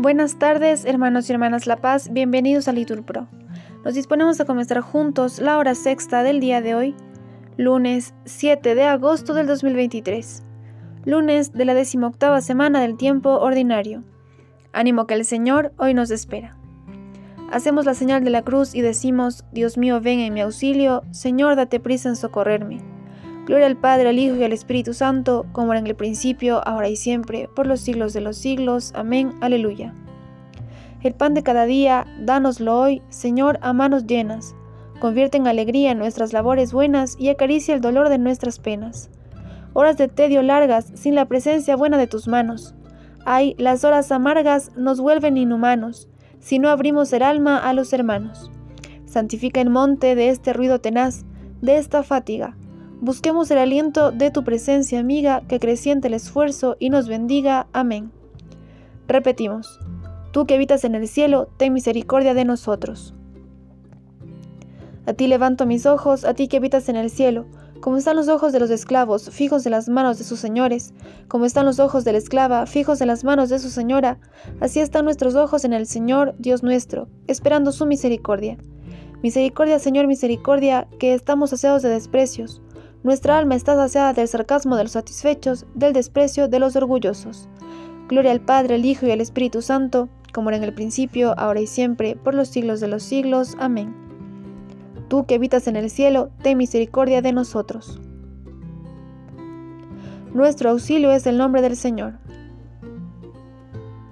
Buenas tardes, hermanos y hermanas La Paz, bienvenidos a Litur Pro. Nos disponemos a comenzar juntos la hora sexta del día de hoy, lunes 7 de agosto del 2023, lunes de la decimoctava semana del tiempo ordinario. Ánimo que el Señor hoy nos espera. Hacemos la señal de la cruz y decimos, Dios mío, ven en mi auxilio, Señor, date prisa en socorrerme. Gloria al Padre, al Hijo y al Espíritu Santo, como era en el principio, ahora y siempre, por los siglos de los siglos. Amén. Aleluya. El pan de cada día, dánoslo hoy, Señor, a manos llenas. Convierte en alegría nuestras labores buenas y acaricia el dolor de nuestras penas. Horas de tedio largas, sin la presencia buena de tus manos. Ay, las horas amargas nos vuelven inhumanos, si no abrimos el alma a los hermanos. Santifica el monte de este ruido tenaz, de esta fatiga Busquemos el aliento de tu presencia, amiga, que creciente el esfuerzo y nos bendiga. Amén. Repetimos, tú que habitas en el cielo, ten misericordia de nosotros. A ti levanto mis ojos, a ti que habitas en el cielo, como están los ojos de los esclavos, fijos en las manos de sus señores, como están los ojos de la esclava, fijos en las manos de su señora, así están nuestros ojos en el Señor, Dios nuestro, esperando su misericordia. Misericordia, Señor, misericordia, que estamos saciados de desprecios nuestra alma está saciada del sarcasmo de los satisfechos, del desprecio de los orgullosos. Gloria al Padre, al Hijo y al Espíritu Santo, como era en el principio, ahora y siempre, por los siglos de los siglos. Amén. Tú que habitas en el cielo, ten misericordia de nosotros. Nuestro auxilio es el nombre del Señor.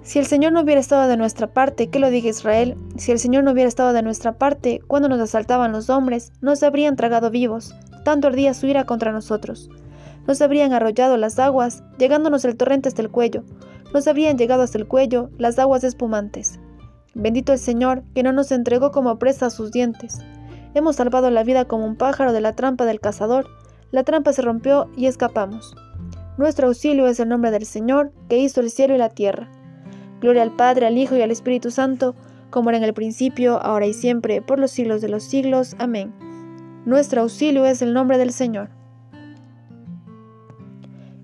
Si el Señor no hubiera estado de nuestra parte, que lo diga Israel, si el Señor no hubiera estado de nuestra parte, cuando nos asaltaban los hombres, nos habrían tragado vivos, tanto ardía su ira contra nosotros. Nos habrían arrollado las aguas, llegándonos el torrente hasta el cuello. Nos habrían llegado hasta el cuello las aguas espumantes. Bendito el Señor, que no nos entregó como presa a sus dientes. Hemos salvado la vida como un pájaro de la trampa del cazador. La trampa se rompió y escapamos. Nuestro auxilio es el nombre del Señor, que hizo el cielo y la tierra. Gloria al Padre, al Hijo y al Espíritu Santo, como era en el principio, ahora y siempre, por los siglos de los siglos. Amén. Nuestro auxilio es el nombre del Señor.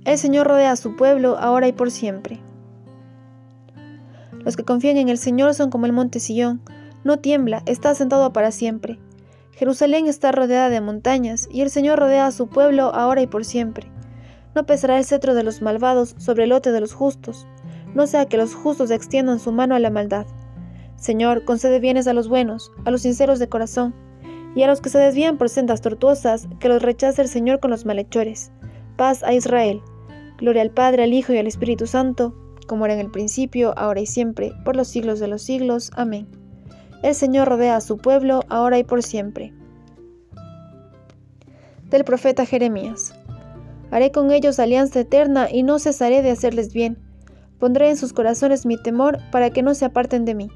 El Señor rodea a su pueblo ahora y por siempre. Los que confían en el Señor son como el monte Sillón, no tiembla, está sentado para siempre. Jerusalén está rodeada de montañas, y el Señor rodea a su pueblo ahora y por siempre. No pesará el cetro de los malvados sobre el lote de los justos, no sea que los justos extiendan su mano a la maldad. Señor, concede bienes a los buenos, a los sinceros de corazón y a los que se desvían por sendas tortuosas, que los rechace el Señor con los malhechores. Paz a Israel. Gloria al Padre, al Hijo y al Espíritu Santo, como era en el principio, ahora y siempre, por los siglos de los siglos. Amén. El Señor rodea a su pueblo, ahora y por siempre. Del profeta Jeremías. Haré con ellos alianza eterna y no cesaré de hacerles bien. Pondré en sus corazones mi temor para que no se aparten de mí.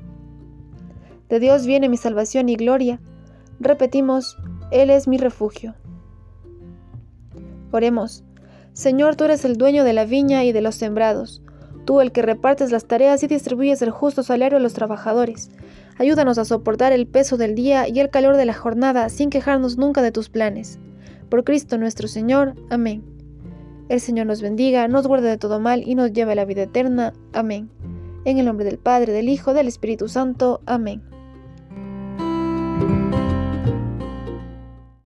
De Dios viene mi salvación y gloria Repetimos, Él es mi refugio. Oremos. Señor, tú eres el dueño de la viña y de los sembrados, tú el que repartes las tareas y distribuyes el justo salario a los trabajadores. Ayúdanos a soportar el peso del día y el calor de la jornada sin quejarnos nunca de tus planes. Por Cristo nuestro Señor. Amén. El Señor nos bendiga, nos guarde de todo mal y nos lleve a la vida eterna. Amén. En el nombre del Padre, del Hijo, del Espíritu Santo. Amén.